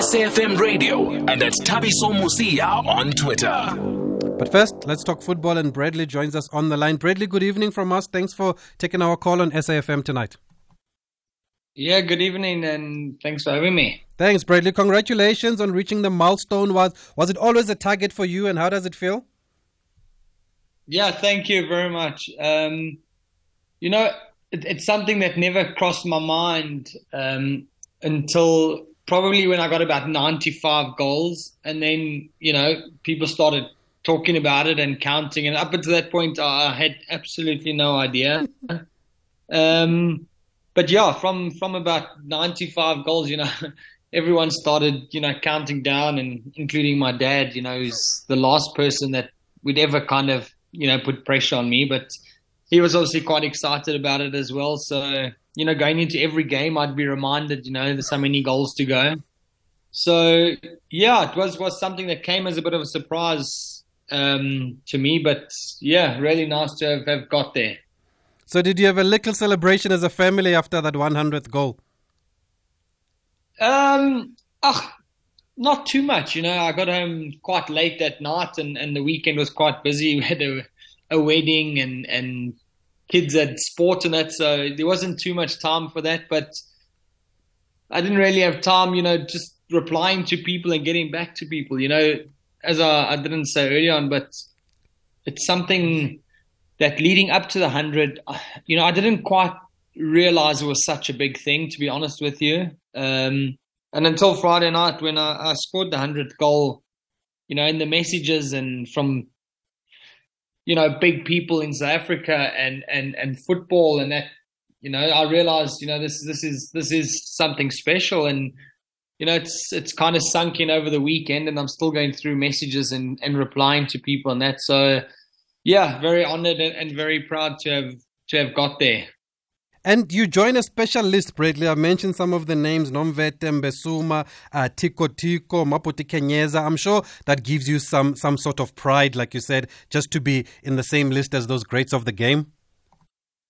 SAFM Radio and at Thabiso Mosia on Twitter. But first, let's talk football, and Bradley joins us on the line. Bradley, good evening from us. Thanks for taking our call on SAFM tonight. Yeah, good evening, and thanks for having me. Thanks, Bradley. Congratulations on reaching the milestone. Was was it always a target for you, and how does it feel? Yeah, thank you very much. Um, you know, it, it's something that never crossed my mind um, until probably when I got about 95 goals, and then you know people started talking about it and counting, and up until that point, I had absolutely no idea. um, but yeah, from from about 95 goals, you know, everyone started, you know, counting down, and including my dad, you know, who's the last person that would ever kind of, you know, put pressure on me, but he was obviously quite excited about it as well. So, you know, going into every game, I'd be reminded, you know, there's so many goals to go. So, yeah, it was was something that came as a bit of a surprise um, to me, but yeah, really nice to have, have got there. So, did you have a little celebration as a family after that 100th goal? Um, ugh, not too much. You know, I got home quite late that night, and, and the weekend was quite busy. We had a, a wedding and and kids had sport in it, so there wasn't too much time for that. But I didn't really have time, you know, just replying to people and getting back to people. You know, as I, I didn't say earlier on, but it's something that leading up to the 100, you know, I didn't quite realize it was such a big thing, to be honest with you. Um, and until Friday night when I, I scored the 100th goal, you know, in the messages and from, you know, big people in South Africa and, and, and football and that, you know, I realized, you know, this, this is, this is something special. And, you know, it's, it's kind of sunk in over the weekend and I'm still going through messages and, and replying to people and that. So, yeah, very honored and, very proud to have to have got there. And you join a special list, Bradley. I mentioned some of the names Nomvete, Mbesuma, uh, Tico Tico, Mabhuti Khenyeza. I'm sure that gives you some, some sort of pride, like you said, just to be in the same list as those greats of the game.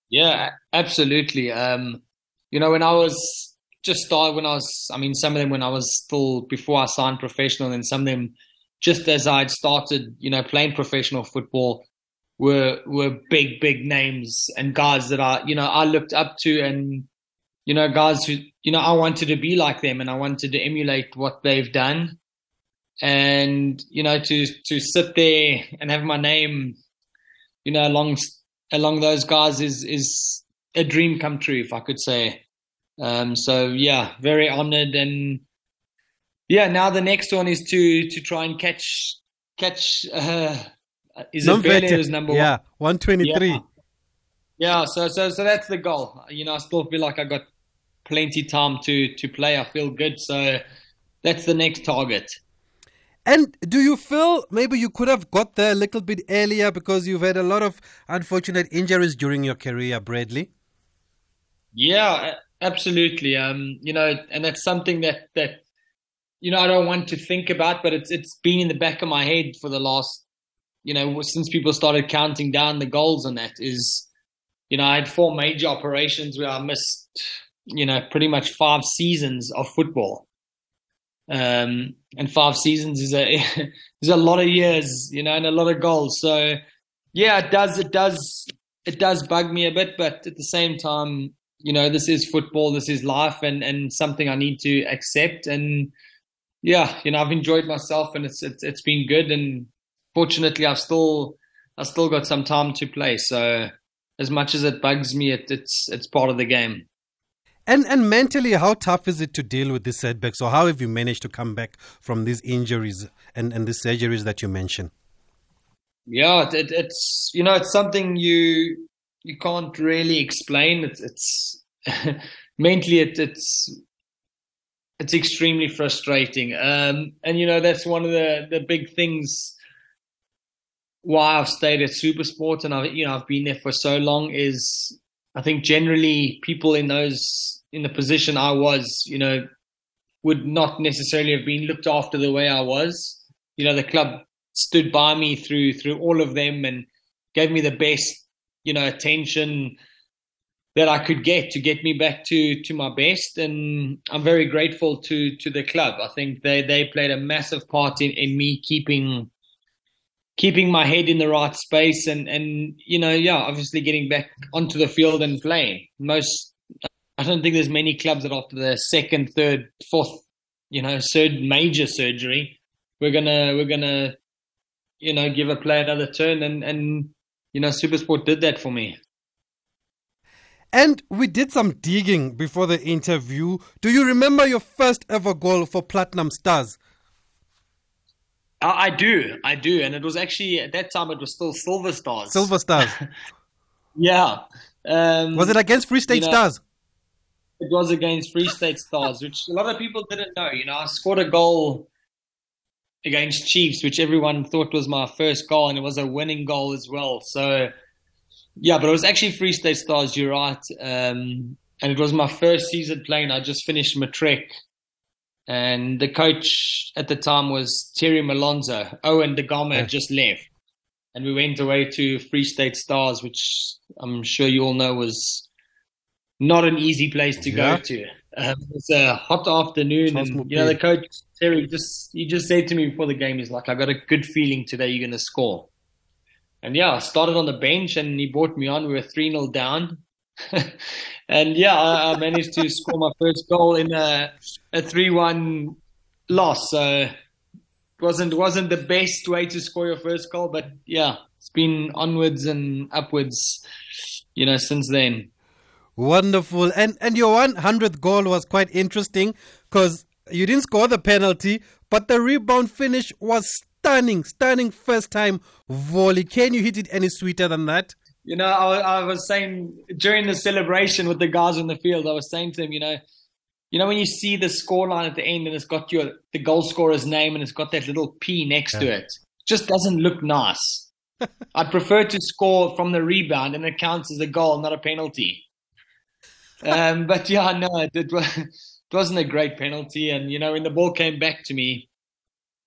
Yeah, absolutely. Um, you know, when I was just started, when I was, I mean, some of them when I was still before I signed professional, and some of them just as I'd started, you know, playing professional football were were big big names and guys that I you know I looked up to and you know guys who you know I wanted to be like them and I wanted to emulate what they've done. And you know to to sit there and have my name you know along along those guys is is a dream come true if I could say. Um so yeah very honored and yeah now the next one is to to try and catch catch uh, Isabella is number yeah, one. 123. Yeah. yeah, so so so that's the goal. You know, I still feel like I got plenty time to to play. I feel good, so that's the next target. And do you feel maybe you could have got there a little bit earlier because you've had a lot of unfortunate injuries during your career, Bradley? Yeah, absolutely. Um, you know, and that's something that that you know I don't want to think about, but it's it's been in the back of my head for the last you know, since people started counting down the goals on that is, you know, I had four major operations where I missed, you know, pretty much five seasons of football. Um, and five seasons is a is a lot of years, you know, and a lot of goals. So, yeah, it does, it does, it does bug me a bit, but at the same time, you know, this is football, this is life, and and something I need to accept. And yeah, you know, I've enjoyed myself, and it's it's, it's been good, and fortunately, I've still I've still got some time to play. So as much as it bugs me, it, it's it's part of the game. And and mentally, how tough is it to deal with these setbacks, or how have you managed to come back from these injuries and and the surgeries that you mentioned? Yeah, it, it's you know it's something you you can't really explain. It's it's mentally it, it's it's extremely frustrating. Um, and you know that's one of the the big things why I've stayed at Supersport and I've you know I've been there for so long is I think generally people in those in the position I was, you know, would not necessarily have been looked after the way I was. You know, the club stood by me through through all of them and gave me the best, you know, attention that I could get to get me back to to my best. And I'm very grateful to to the club. I think they they played a massive part in, in me keeping keeping my head in the right space and and you know yeah obviously getting back onto the field and playing most i don't think there's many clubs that after the second third fourth you know third major surgery we're gonna we're gonna you know give a player another turn and and you know supersport did that for me and we did some digging before the interview. Do you remember your first ever goal for Platinum Stars? I, I do, I do, and it was actually at that time it was still Silver Stars. Silver Stars. yeah. Um, was it against Free State you know, Stars? It was against Free State Stars, which a lot of people didn't know. You know, I scored a goal against Chiefs, which everyone thought was my first goal, and it was a winning goal as well. So, yeah, but it was actually Free State Stars. You're right, um, and it was my first season playing. I just finished matric and the coach at the time was Terry Malonzo. Owen Da Gama had just left, and we went away to Free State Stars, which I'm sure you all know was not an easy place to yeah. go to. Um, it's a hot afternoon, and you know the coach Terry just he just said to me before the game, he's like, "I got a good feeling today you're going to score." And yeah, I started on the bench, and he brought me on. We were three 0 down, and yeah, I, I, managed to score my first goal in a a three one loss. So wasn't wasn't the best way to score your first goal, but yeah, it's been onwards and upwards, you know, since then. Wonderful, and and your one hundredth goal was quite interesting because you didn't score the penalty, but the rebound finish was stunning, stunning first time volley. Can you hit it any sweeter than that? You know, I, I was saying during the celebration with the guys in the field, I was saying to them, you know, you know when you see the score line at the end and it's got your the goal scorer's name and it's got that little P next yeah. to it, it just doesn't look nice. I'd prefer to score from the rebound and it counts as a goal, not a penalty. Um, but yeah, no, it, it, it wasn't a great penalty. And you know, when the ball came back to me,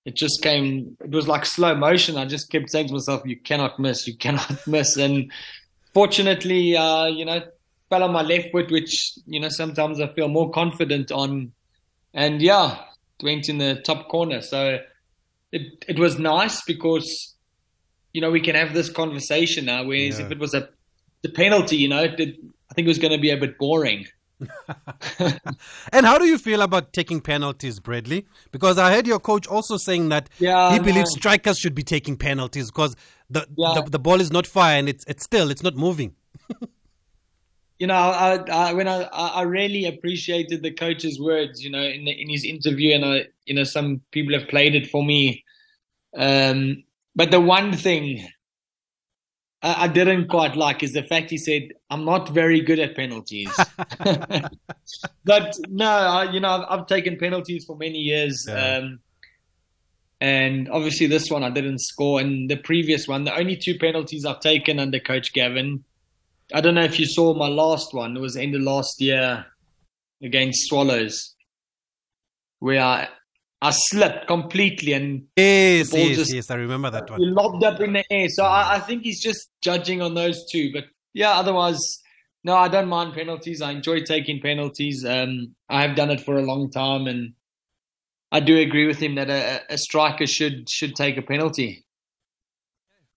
it just came it was like slow motion. I just kept saying to myself you cannot miss you cannot miss. And fortunately uh, you know fell on my left foot which you know sometimes i feel more confident on. And yeah went in the top corner. So it it was nice because you know we can have this conversation now whereas yeah. if it was a the penalty you know it, i think it was going to be a bit boring and how do you feel about taking penalties, Bradley? Because I heard your coach also saying that yeah, he believes strikers should be taking penalties because the, yeah. the, the ball is not fire and it's it's still it's not moving. you know, I, I, when I I really appreciated the coach's words, you know, in the, in his interview, and I, you know, some people have played it for me. Um, but the one thing I, didn't quite like is the fact he said, I'm not very good at penalties. but no, I, you know, I've, I've, taken penalties for many years. Yeah. Um, and obviously this one I didn't score. And the previous one, the only two penalties I've taken under Coach Gavin. I don't know if you saw my last one. It was end of last year against Swallows, where I I slipped completely and yes, yes, just, yes, I remember that one. He lobbed up in the air. So I, I, think he's just judging on those two. But yeah, otherwise, no, I don't mind penalties. I enjoy taking penalties. Um, I have done it for a long time, and I do agree with him that a, a striker should should take a penalty.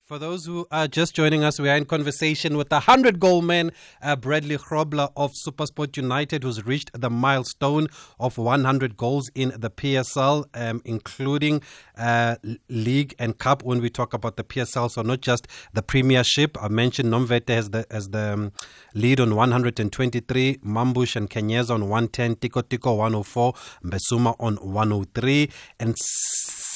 For those who are just joining us, we are in conversation with the 100 goal man, uh, Bradley Grobler of Supersport United, who's reached the milestone of 100 goals in the PSL, um, including uh, League and Cup when we talk about the PSL. So, not just the Premiership. I mentioned Nomvete as the, as the um, lead on 123, Mambush and Khenyeza on 110, Tico Tico 104, Mbesuma on 103, and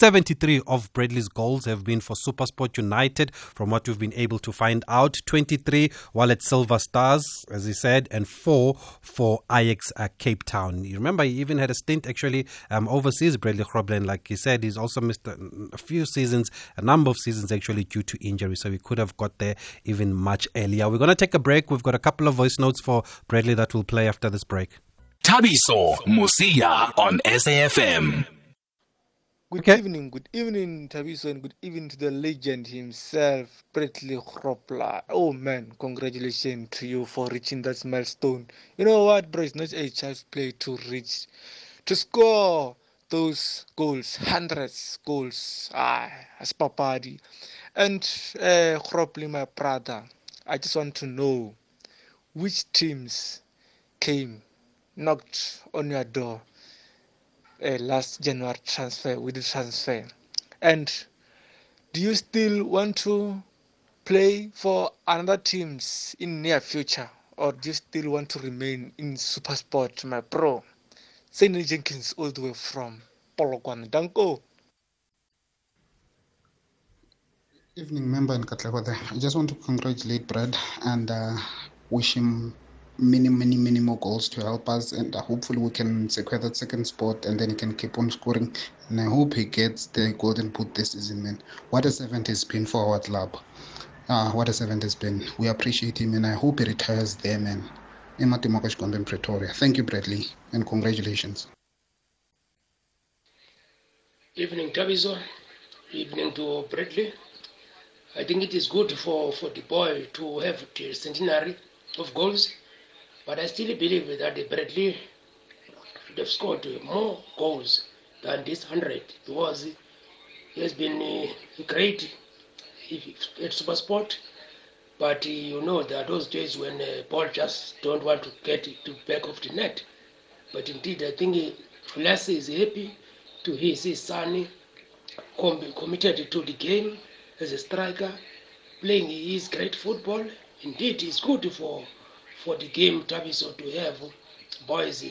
73 of Bradley's goals have been for Supersport United, from what we've been able to find out. 23 while at Silver Stars, as he said, and four for Ajax uh, Cape Town. You remember, he even had a stint actually um, overseas, Bradley Grobler. Like he said, he's also missed a, few seasons, a number of seasons actually due to injury. So he could have got there even much earlier. We're going to take a break. We've got a couple of voice notes for Bradley that will play after this break. Thabiso Mosia on SAFM. Good Okay. evening, good evening, Thabiso, and good evening to the legend himself, Bradley Grobler. Oh man, congratulations to you for reaching that milestone. You know what, bro? It's not a child's play to reach, to score those goals, hundreds goals. Ah, as papadi. And uh, my brother, I just want to know which teams came, knocked on your door last January transfer with the transfer. And do you still want to play for another teams in near future, or do you still want to remain in SuperSport, my bro? Saint Jenkins, all the way from Polokwane. Danko. Evening, member and Katlego. I just want to congratulate Brad and uh, wish him many, many, many more goals to help us. And uh, hopefully, we can secure that second spot and then he can keep on scoring. And I hope he gets the golden boot this season, man. What a event has been for our club. Uh, what a event has been. We appreciate him and I hope he retires there, man. In Pretoria. Thank you, Bradley, and congratulations. Evening, Thabiso. Evening to Bradley. I think it is good for, for the boy to have the centenary of goals, but I still believe that Bradley should have scored more goals than this 100 because he has been uh, great at Supersport. But uh, you know, there are those days when uh, ball just don't want to get to back of the net. But indeed, I think uh, Lassie is happy to hear his son com- committed to the game as a striker, playing his great football. Indeed, it's good for for the game, Thabiso, to have boys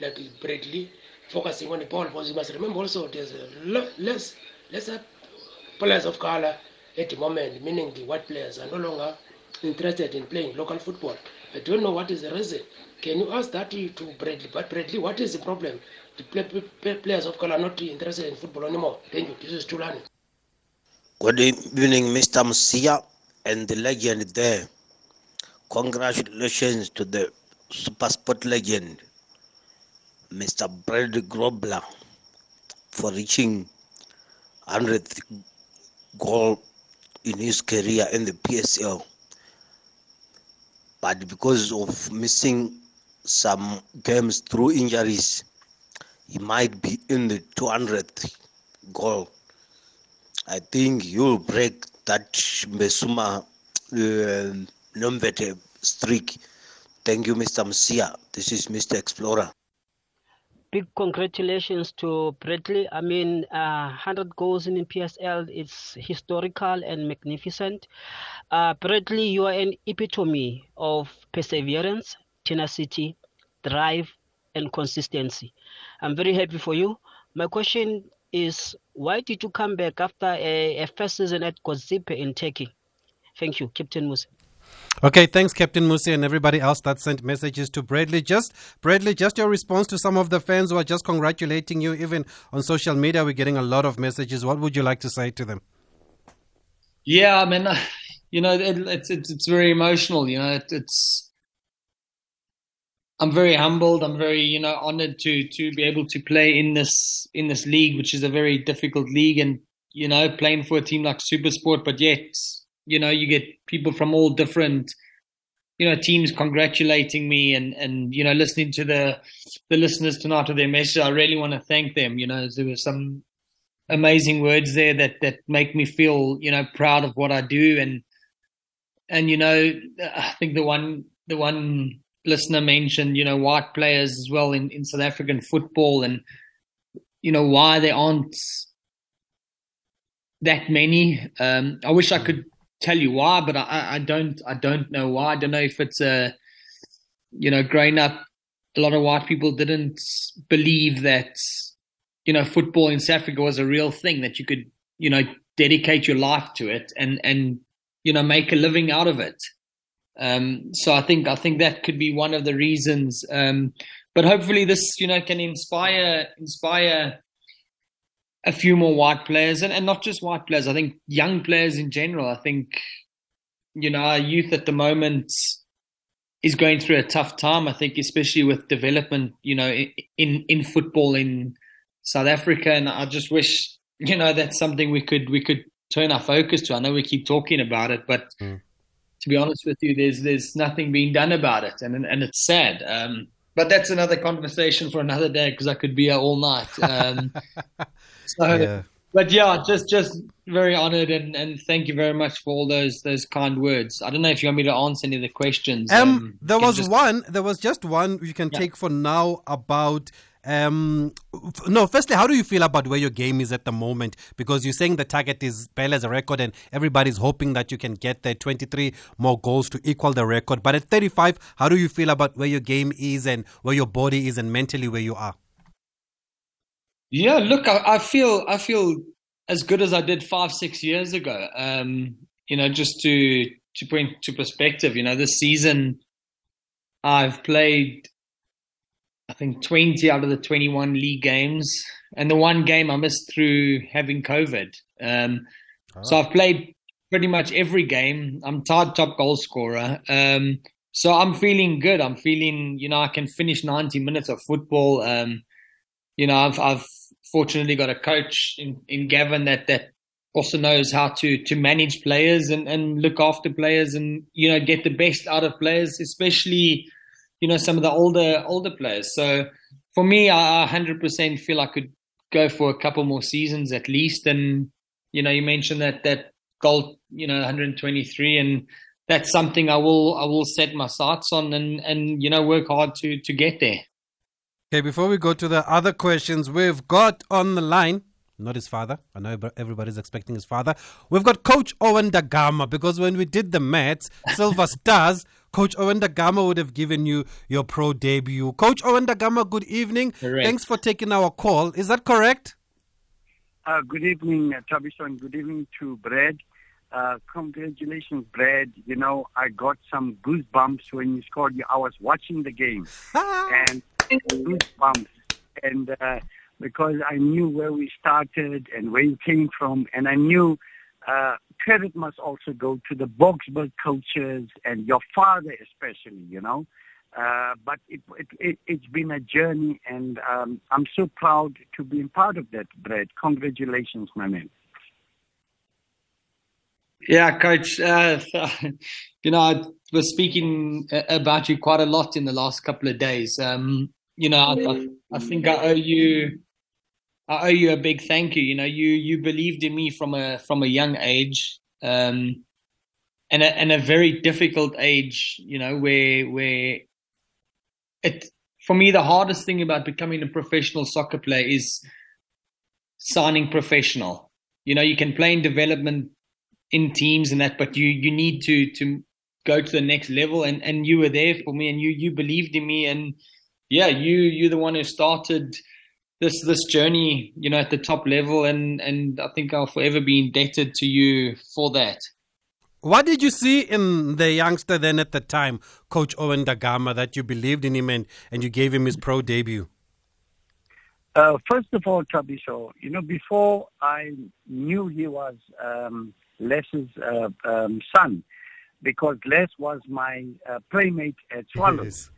like Bradley focusing on the ball. Because you must remember also there's less lesser players of color at the moment, meaning the white players are no longer interested in playing local football. I don't know what is the reason. Can you ask that to Bradley? But Bradley, what is the problem? The play, play, players of color are not interested in football anymore. Thank you. This is Tulani. Good evening, Mr. Mosia and the legend there. Congratulations to the super sport legend, Mr. Brad Grobler, for reaching 100th goal in his career in the PSL. But because of missing some games through injuries, he might be in the 200th goal. I think you'll break that Mbesuma uh, Nomvete streak. Thank you, Mr. Msia. This is Mr. Explorer. Big congratulations to Bradley. I mean, uh, 100 goals in PSL is historical and magnificent. Uh, Bradley, you are an epitome of perseverance, tenacity, drive, and consistency. I'm very happy for you. My question is why did you come back after a, a first season at Göztepe in Turkey? Thank you, Captain Musa. Okay, thanks, Captain Musi, and everybody else that sent messages to Bradley. Just Bradley, just your response to some of the fans who are just congratulating you, even on social media. We're getting a lot of messages. What would you like to say to them? Yeah, I mean, you know, it, it's it's it's very emotional. You know, it, it's. I'm very humbled. I'm very, you know, honored to to be able to play in this in this league, which is a very difficult league, and you know, playing for a team like SuperSport, but yet, you know, you get people from all different, you know, teams congratulating me, and and you know, listening to the the listeners tonight with their message. I really want to thank them. You know, there were some amazing words there that that make me feel, you know, proud of what I do, and and you know, I think the one the one listener mentioned, you know, white players as well in, in South African football and, you know, why there aren't that many. Um, I wish I could tell you why, but I, I don't, I don't know why. I don't know if it's a, you know, growing up, a lot of white people didn't believe that, you know, football in South Africa was a real thing that you could, you know, dedicate your life to it and, and, you know, make a living out of it. Um, so I think I think that could be one of the reasons. Um, but hopefully, this you know can inspire inspire a few more white players, and, and not just white players. I think young players in general. I think you know our youth at the moment is going through a tough time. I think especially with development, you know, in in football in South Africa, and I just wish you know, that's something we could we could turn our focus to. I know we keep talking about it, but Mm. to be honest with you, there's there's nothing being done about it, and and it's sad. Um, but that's another conversation for another day because I could be here all night. Um, so, Yeah. but yeah, just just very honoured and, and thank you very much for all those those kind words. I don't know if you want me to answer any of the questions. Um, there was just- one. There was just one you can Yeah. take for now about. Um, f- no, firstly, how do you feel about where your game is at the moment? Because you're saying the target is Bell as a record, and everybody's hoping that you can get there 23 more goals to equal the record. But at 35, how do you feel about where your game is and where your body is and mentally where you are? Yeah, look, I, I feel I feel as good as I did five six years ago. Um, you know, just to to bring to perspective, you know, this season I've played I think twenty out of the twenty one league games, and the one game I missed through having COVID. Um, So I've played pretty much every game. I'm tied top goal scorer. Um, so I'm feeling good. I'm feeling, you know, I can finish 90 minutes of football. Um, you know, I've, I've fortunately got a coach in, in Gavin that, that also knows how to, to manage players and, and look after players and, you know, get the best out of players, especially, you know, some of the older, older players. So for me, I 100% feel I could go for a couple more seasons at least. And, you know, you mentioned that, that goal, you know, 123 and, that's something I will I will set my sights on and and you know work hard to to get there. Okay, before we go to the other questions, we've got on the line, not his father. I know everybody's expecting his father. We've got Coach Owen Da Gama because when we did the Mets, Silver Stars, Coach Owen Da Gama would have given you your pro debut. Coach Owen Da Gama, good evening. Correct. Thanks for taking our call. Is that correct? Uh, good evening, uh, Thabiso, and good evening to Brad. Uh, congratulations, Brad. You know, I got some goosebumps when you scored. I was watching the game and goosebumps. And uh, because I knew where we started and where you came from, and I knew uh, credit must also go to the Boksburg coaches and your father, especially, you know. Uh, but it, it, it, it's been a journey, and um, I'm so proud to be part of that, Brad. Congratulations, my man. Yeah, coach. Uh, you know, I was speaking about you quite a lot in the last couple of days. Um, you know, I, I, I think I owe you, I owe you a big thank you. You know, you you believed in me from a from a young age, um, and a, and a very difficult age. You know, where where it for me the hardest thing about becoming a professional soccer player is signing professional. You know, you can play in development in teams and that, but you you need to to go to the next level. And and you were there for me, and you you believed in me, and yeah, you you're the one who started this this journey, you know, at the top level, and and I think I'll forever be indebted to you for that. What did you see in the youngster then at the time, Coach Owen Da Gama, that you believed in him and, and you gave him his pro debut? Uh, first of all, Thabiso, you know, before I knew he was um, Les's uh, um, son, because Les was my uh, playmate at Swallows,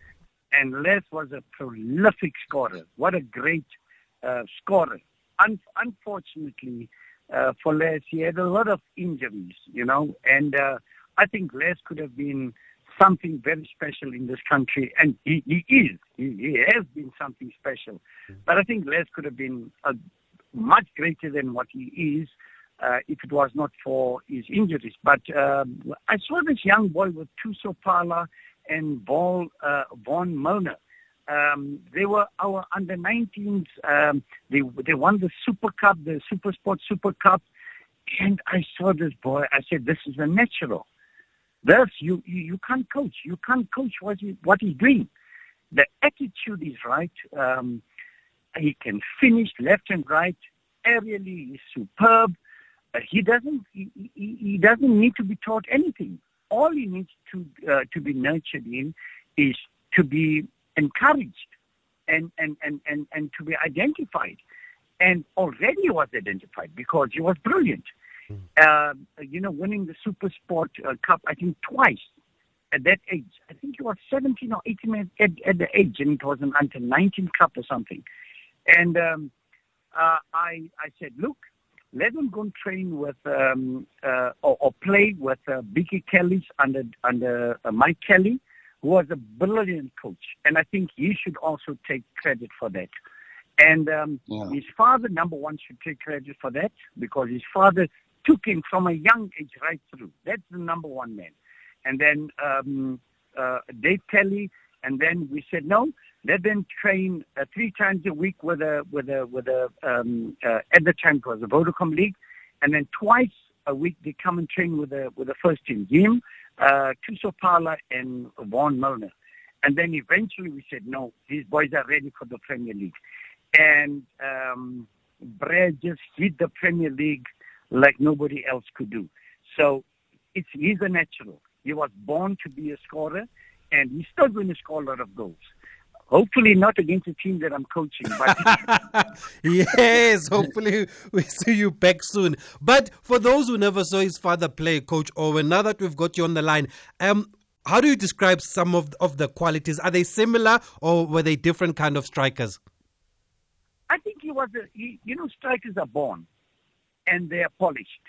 and Les was a prolific scorer. What a great uh, scorer. Un- unfortunately uh, for Les, he had a lot of injuries, you know, and uh, I think Les could have been something very special in this country, and he, he is. He, he has been something special. But I think Les could have been uh, much greater than what he is uh, if it was not for his injuries. But um, I saw this young boy with Thuso Phala and Vol, uh, Von Milner. Um, they were our under 19s. Um, they they won the Super Cup, the Super Sport Super Cup, and I saw this boy. I said, "This is a natural. This you you, you can't coach. You can't coach what he, what he's doing. The attitude is right. Um, he can finish left and right. Aerially, he's superb. Uh, he doesn't he, he, he doesn't need to be taught anything. All he needs to uh, to be nurtured in is to be encouraged and, and, and, and, and to be identified. And already he was identified because he was brilliant. Uh, you know, winning the Super Sport uh, Cup, I think twice at that age. I think he was 17 or 18 at, at the age, and it was an under 19 Cup or something. And um, uh, I, I said, look, let him go and train with um, uh, or, or, play with uh, Biggie Kelly's under under uh, Mike Kelly, who was a brilliant coach, and I think he should also take credit for that. And um, yeah. his father, number one, should take credit for that because his father took him from a young age right through. That's the number one man. And then um, uh, Dave Kelly, and then we said no. Let them train uh, three times a week with a with a with a um, uh, at the time it was the Vodacom League, and then twice a week they come and train with the with the first team. Him, uh, Thuso Phala, and Vaughan Milner. And then eventually we said no, these boys are ready for the Premier League, and um, Brad just hit the Premier League like nobody else could do. So it's he's a natural. He was born to be a scorer, and he's still going to score a lot of goals. Hopefully not against the team that I'm coaching. But yes, hopefully we see you back soon. But for those who never saw his father play, Coach Owen, now that we've got you on the line, um, how do you describe some of of the qualities? Are they similar or were they different kind of strikers? I think he was a, he, you know, strikers are born and they are polished.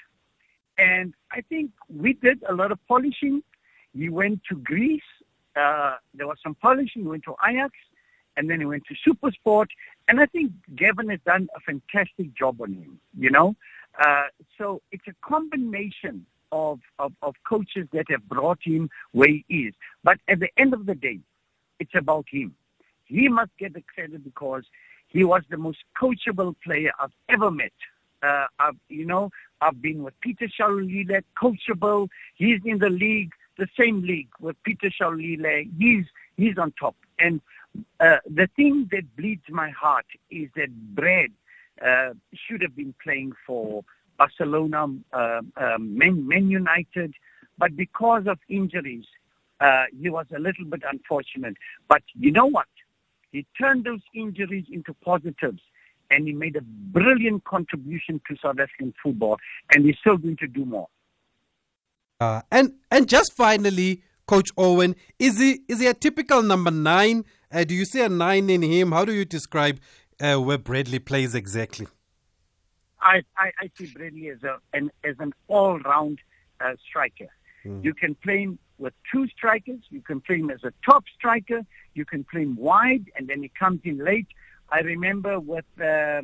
And I think we did a lot of polishing. He went to Greece. Uh, there was some polishing. He went to Ajax and then he went to Supersport. And I think Gavin has done a fantastic job on him, you know. Uh, so it's a combination of, of, of coaches that have brought him where he is. But at the end of the day, it's about him. He must get the credit because he was the most coachable player I've ever met. Uh, I've, you know, I've been with Peter Shalulile, coachable. He's in the league, the same league with Peter Shalulile. He's, he's on top. And uh, the thing that bleeds my heart is that Brad uh, should have been playing for Barcelona, uh, Man, Man United, but because of injuries, uh, he was a little bit unfortunate. But you know what? He turned those injuries into positives and he made a brilliant contribution to South African football, and he's still going to do more. Uh, and and just finally, Coach Owen, is he is he a typical number nine? Uh, do you see a nine in him? How do you describe uh, where Bradley plays exactly? I, I, I see Bradley as a an, as an all round uh, striker. Mm. You can play him with two strikers. You can play him as a top striker. You can play him wide, and then he comes in late. I remember with uh,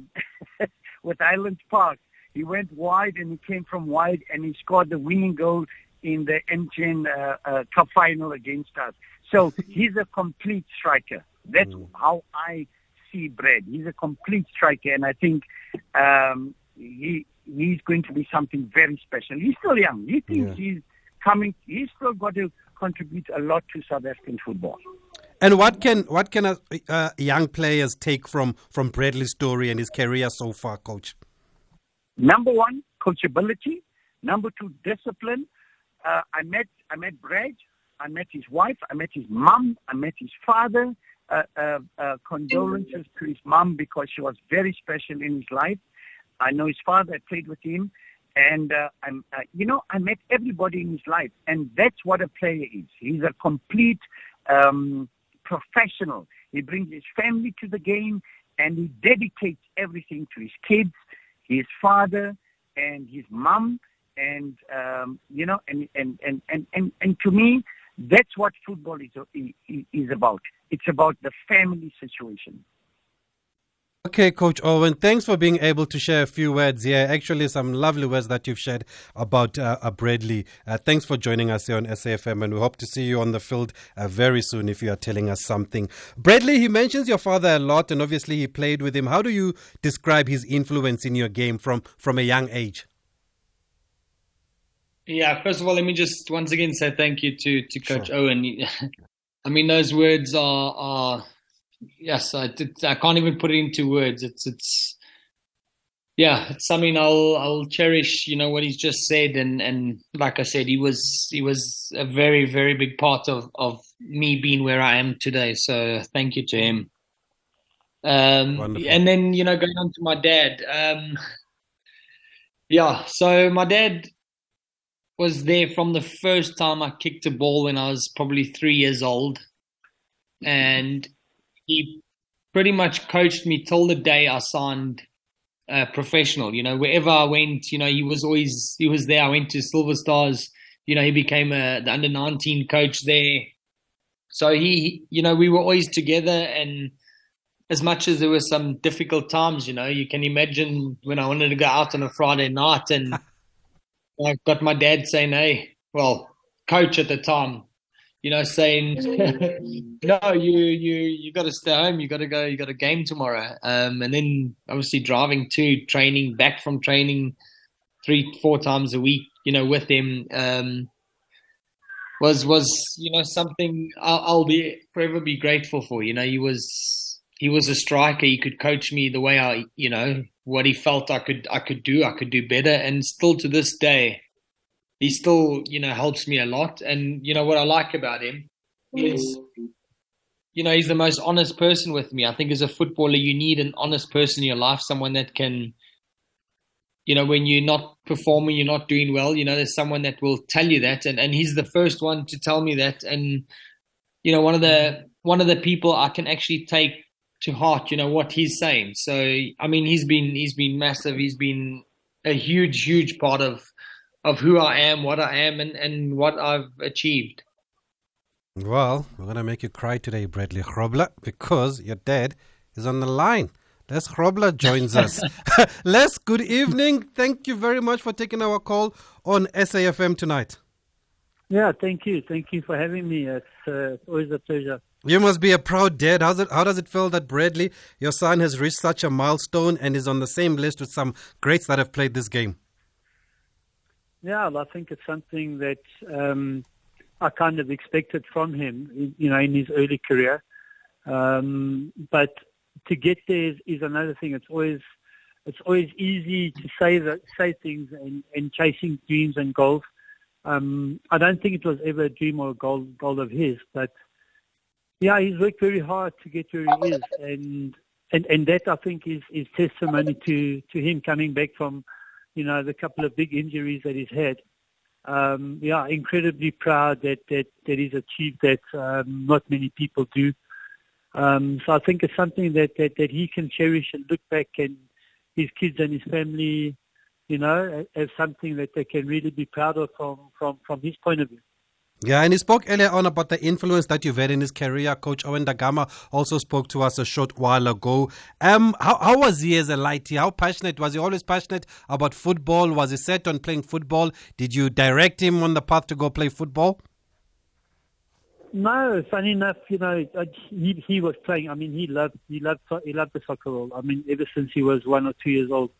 with Island Park, he went wide and he came from wide and he scored the winning goal in the MTN uh, uh, Cup final against us. So he's a complete striker. That's mm. how I see Brad. He's a complete striker, and I think um, he he's going to be something very special. He's still young. He thinks yeah. he's coming. He's still got to contribute a lot to South African football. And what can what can a, uh, young players take from from Bradley's story and his career so far, Coach? Number one, coachability. Number two, discipline. Uh, I met I met Brad. I met his wife. I met his mum, I met his father. Uh, uh, uh condolences to his mum because she was very special in his life. I know his father. I played with him, and uh, I'm, uh, you know, I met everybody in his life, and that's what a player is. He's a complete um, professional. He brings his family to the game and he dedicates everything to his kids, his father, and his mom. And, um, you know, and, and, and, and, and, and to me, that's what football is, is about. It's about the family situation. Okay, Coach Owen, thanks for being able to share a few words here. Actually, some lovely words that you've shared about uh, uh, Bradley. Uh, thanks for joining us here on SAFM, and we hope to see you on the field uh, very soon if you are telling us something. Bradley, he mentions your father a lot, and obviously he played with him. How do you describe his influence in your game from, from a young age? Yeah, first of all, let me just once again say thank you to, to Coach sure. Owen. I mean, those words are, are yes, I, did, I can't even put it into words. It's it's yeah, it's something I'll I'll cherish. You know what he's just said, and and like I said, he was he was a very very big part of of me being where I am today. So thank you to him. Um, Wonderful. and then you know going on to my dad. Um, yeah, so my dad was there from the first time I kicked a ball when I was probably three years old, and he pretty much coached me till the day I signed uh, professional. You know, wherever I went, you know, he was always he was there. I went to Silver Stars. You know, he became a, the under nineteen coach there. So he, you know, we were always together, and as much as there were some difficult times, you know, you can imagine when I wanted to go out on a Friday night, and I got my dad saying, "Hey, well, coach at the time, you know, saying, "No, you you you got to stay home. You got to go. You got a game tomorrow." Um, and then obviously driving to training, back from training, three four times a week. You know, with him um, was was you know something I'll, I'll be forever be grateful for. You know, he was he was a striker. He could coach me the way I you know what he felt I could I could do. I could do better, and still to this day he still, you know, helps me a lot. And, you know, what I like about him is, you know, he's the most honest person with me. I think as a footballer, you need an honest person in your life, someone that can, you know, when you're not performing, you're not doing well, you know, there's someone that will tell you that. And, and he's the first one to tell me that. And, you know, one of the, one of the people I can actually take to heart, you know, what he's saying. So, I mean, he's been, he's been massive. He's been a huge, huge part of, of who I am, what I am, and, and what I've achieved. Well, we're going to make you cry today, Bradley Grobler, because your dad is on the line. Les Grobler joins us. Les, good evening. Thank you very much for taking our call on SAFM tonight. Yeah, thank you. Thank you for having me. It's uh, always a pleasure. You must be a proud dad. How's it, how does it feel that Bradley, your son, has reached such a milestone and is on the same list with some greats that have played this game? Yeah, I think it's something that um, I kind of expected from him, you know, in his early career. Um, but to get there is, is, another thing. It's always it's always easy to say that say things and, and chasing dreams and goals. Um, I don't think it was ever a dream or a goal goal of his, but yeah, he's worked very hard to get where he is, and and and that I think is is testimony to to him coming back from you know, the couple of big injuries that he's had. Um, yeah, incredibly proud that, that, that he's achieved that. Um, not many people do. Um, so I think it's something that, that, that he can cherish and look back and his kids and his family, you know, as something that they can really be proud of from, from, from his point of view. Yeah, and he spoke earlier on about the influence that you've had in his career. Coach Owen Da Gama also spoke to us a short while ago. Um, how, how was he as a lighty? How passionate? Was he always passionate about football? Was he set on playing football? Did you direct him on the path to go play football? No, funny enough, you know, he he was playing. I mean, he loved he loved he loved the soccer role. I mean, ever since he was one or two years old,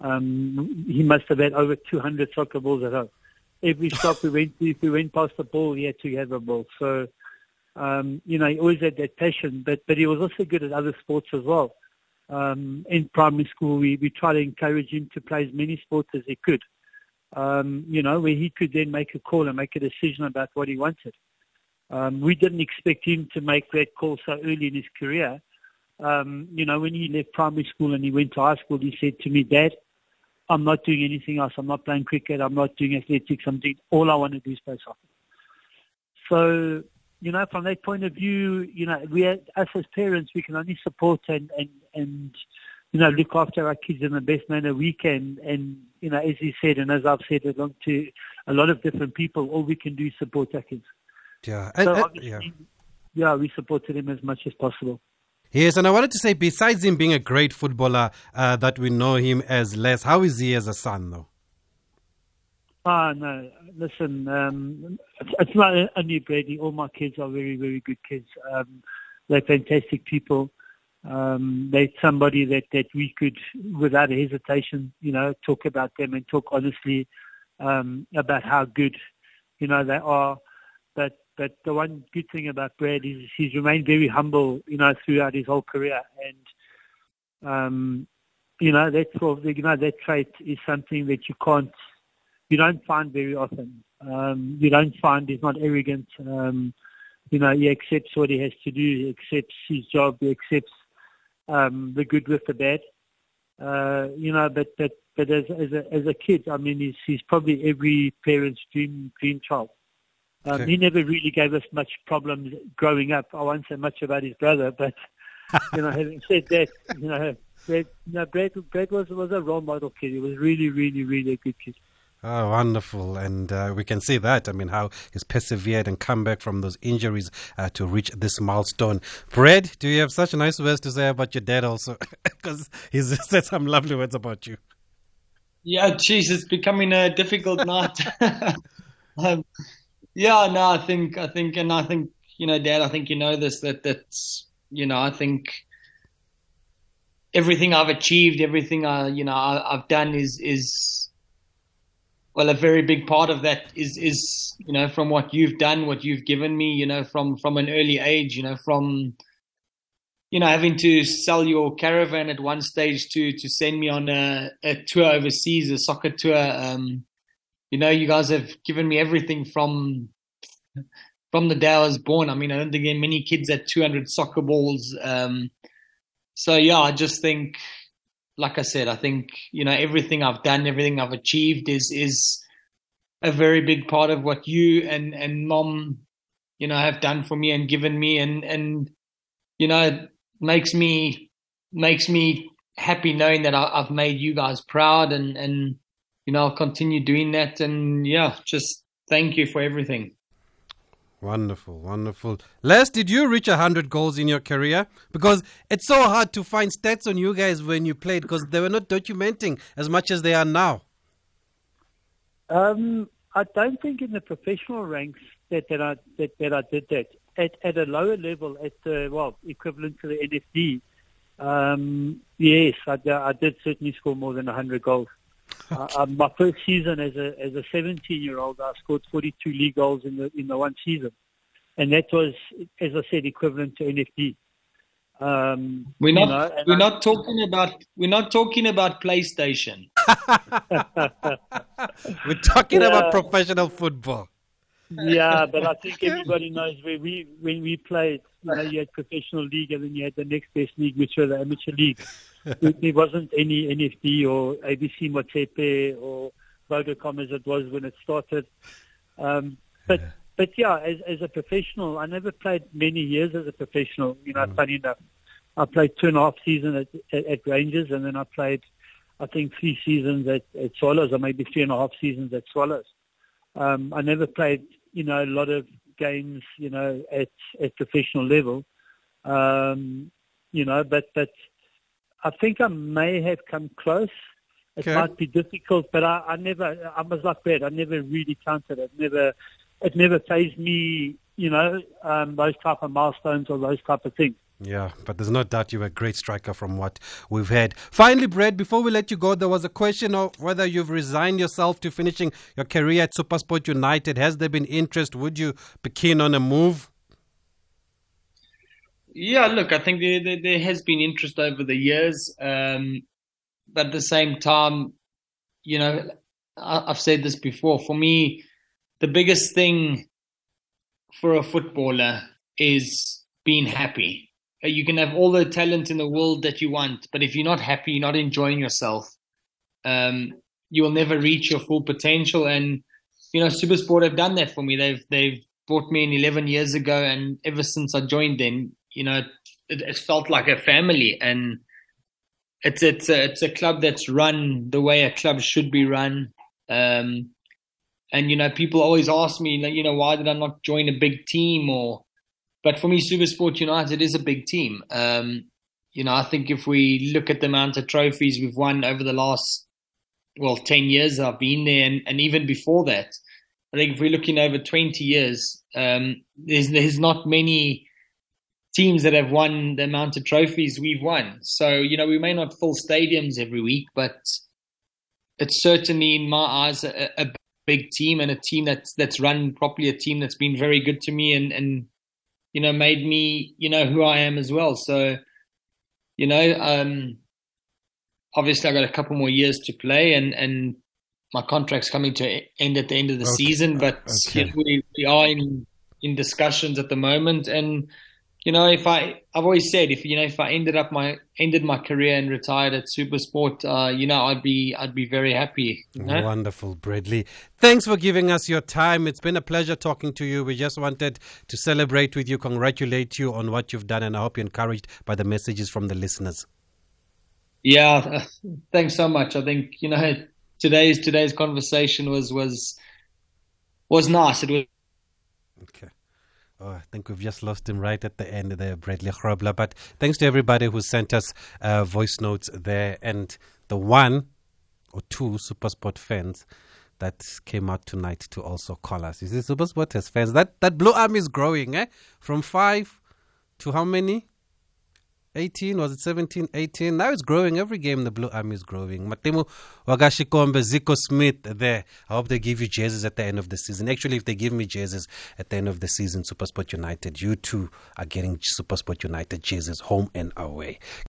um, he must have had over 200 soccer balls at home every stop we went to, if we went past the ball, he had to have a ball. So, um, you know, he always had that passion, but, but he was also good at other sports as well. Um, in primary school, we, we tried to encourage him to play as many sports as he could, um, you know, where he could then make a call and make a decision about what he wanted. Um, we didn't expect him to make that call so early in his career. Um, you know, when he left primary school and he went to high school, he said to me, Dad, I'm not doing anything else. I'm not playing cricket. I'm not doing athletics. I'm doing all I want to do is play soccer. So, you know, from that point of view, you know, we us as parents, we can only support and and and you know look after our kids in the best manner we can. And you know, as he said, and as I've said along to a lot of different people, all we can do is support our kids. Yeah, so and, yeah. yeah, we supported him as much as possible. Yes, and I wanted to say, besides him being a great footballer, uh, that we know him as Les, how is he as a son, though? Ah, no. Listen, um, it's not only Brady. All my kids are very, very good kids. Um, they're fantastic people. Um, they're somebody that, that we could, without hesitation, you know, talk about them and talk honestly um, about how good, you know, they are. But the one good thing about Brad is he's remained very humble, you know, throughout his whole career. And, um, you know, that sort of, you know, that trait is something that you can't, you don't find very often. Um, you don't find he's not arrogant. Um, you know, he accepts what he has to do. He accepts his job. He accepts um, the good with the bad. Uh, you know, but but but as as a as a kid, I mean, he's he's probably every parent's dream dream child. Um, okay. He never really gave us much problems growing up. I won't say much about his brother, but you know, having said that, you know, Brad, no, Brad, Brad was was a role model kid. He was really, really, really a good kid. Oh, wonderful. And uh, we can see that. I mean, how he's persevered and come back from those injuries uh, to reach this milestone. Brad, do you have such nice words to say about your dad also? Because he's said some lovely words about you. Yeah, geez, it's becoming a difficult night. um, yeah, no, I think, I think, and I think, you know, Dad, I think you know this, that that's, you know, I think everything I've achieved, everything I, you know, I, I've done is, is, well, a very big part of that is is you know from what you've done, what you've given me, you know, from from an early age, you know, from you know having to sell your caravan at one stage to to send me on a, a tour overseas, a soccer tour. Um, you know, you guys have given me everything from from the day I was born. I mean, I don't think there are many kids at 200 soccer balls. Um, so yeah, I just think like I said, I think you know everything I've done, everything I've achieved is is a very big part of what you and and mom, you know, have done for me and given me, and and you know it makes me makes me happy knowing that I, I've made you guys proud, and and you know I'll continue doing that, and yeah, just thank you for everything. Wonderful, wonderful. Les, did you reach 100 goals in your career? Because it's so hard to find stats on you guys when you played because they were not documenting as much as they are now. Um, I don't think in the professional ranks that, that, I, that, that I did that. At, at a lower level, at the, well, equivalent to the NFD, um, yes, I, I did certainly score more than 100 goals. Uh, um, my first season as a as a 17 year old, I scored 42 league goals in the in the one season, and that was, as I said, equivalent to NFD. Um, we're not know, we're I, not talking about we're not talking about PlayStation. we're talking yeah. about professional football. Yeah, but I think everybody knows where we when we played. You know, you had professional league, and then you had the next best league, which was the amateur league there wasn't any NFD or ABC Motsepe or Vodacom as it was when it started. Um, but yeah. but yeah, as as a professional, I never played many years as a professional. You know, mm. funny enough, I played two and a half seasons at, at, at Rangers, and then I played, I think, three seasons at, at Swallows, or maybe three and a half seasons at Swallows. Um, I never played, you know, a lot of games, you know, at at professional level. Um, you know, but but I think I may have come close. It okay. might be difficult, but I, I never, I was like that. I never really counted it. Never, it never phased me, you know, um, those type of milestones or those type of things. Yeah, but there's no doubt you're a great striker from what we've heard. Finally, Brad, before we let you go, there was a question of whether you've resigned yourself to finishing your career at Supersport United. Has there been interest? Would you be keen on a move? Yeah, look, I think there, there, there has been interest over the years, um, but at the same time, you know, I, I've said this before. For me, the biggest thing for a footballer is being happy. Uh, you can have all the talent in the world that you want, but if you're not happy, you're not enjoying yourself, um, you will never reach your full potential. And you know, Supersport have done that for me. They've they've brought me in 11 years ago, and ever since I joined, then you know, it, it felt like a family, and it's it's a, it's a club that's run the way a club should be run. Um, and you know, people always ask me, you know, why did I not join a big team? Or, but for me, Supersport United is a big team. Um, you know, I think if we look at the amount of trophies we've won over the last, well, ten years I've been there, and, and even before that, I think if we're looking over twenty years, um, there's there's not many teams that have won the amount of trophies we've won. So, you know, we may not fill stadiums every week, but it's certainly in my eyes a, a big team and a team that's that's run properly, a team that's been very good to me and and you know made me you know who I am as well. So, you know, um, obviously I got a couple more years to play and and my contract's coming to end at the end of the okay. season, but okay. you know, we, we are in in discussions at the moment and you know, if I, I've always said, if you know, if I ended up my ended my career and retired at Supersport, uh, you know, I'd be, I'd be very happy. You know? Wonderful, Bradley. Thanks for giving us your time. It's been a pleasure talking to you. We just wanted to celebrate with you, congratulate you on what you've done, and I hope you're encouraged by the messages from the listeners. Yeah, thanks so much. I think you know today's today's conversation was was was nice. It was. Okay. Oh, I think we've just lost him right at the end there, Bradley Grobler. But thanks to everybody who sent us uh, voice notes there. And the one or two Supersport fans that came out tonight to also call us. You see, Supersport has fans. That, that Blue Army is growing, eh? From five to how many? 18 was it 17 18 now it's growing. Every game the blue army is growing. Matemu wakashikombe zico smith there. I hope they give you jerseys at the end of the season. Actually if they give me jerseys at the end of the season supersport united you too are getting supersport united jerseys home and away